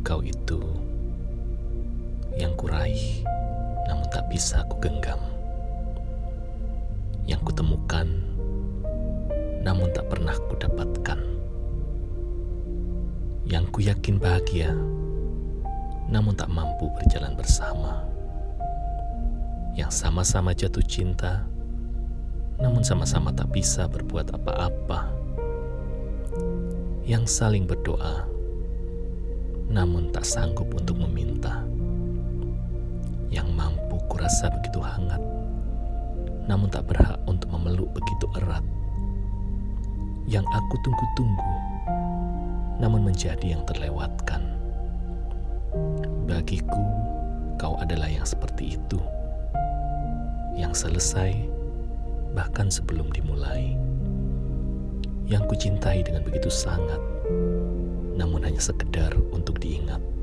kau itu yang kuraih, namun tak bisa ku genggam. Yang kutemukan, namun tak pernah ku dapatkan. Yang ku yakin bahagia, namun tak mampu berjalan bersama. Yang sama-sama jatuh cinta, namun sama-sama tak bisa berbuat apa-apa. Yang saling berdoa, namun tak sanggup untuk meminta. Yang mampu kurasa begitu hangat, namun tak berhak untuk memeluk begitu erat. Yang aku tunggu-tunggu, namun menjadi yang terlewatkan. Bagiku, kau adalah yang seperti itu, yang selesai bahkan sebelum dimulai, yang kucintai dengan begitu sangat, hanya sekedar untuk diingat.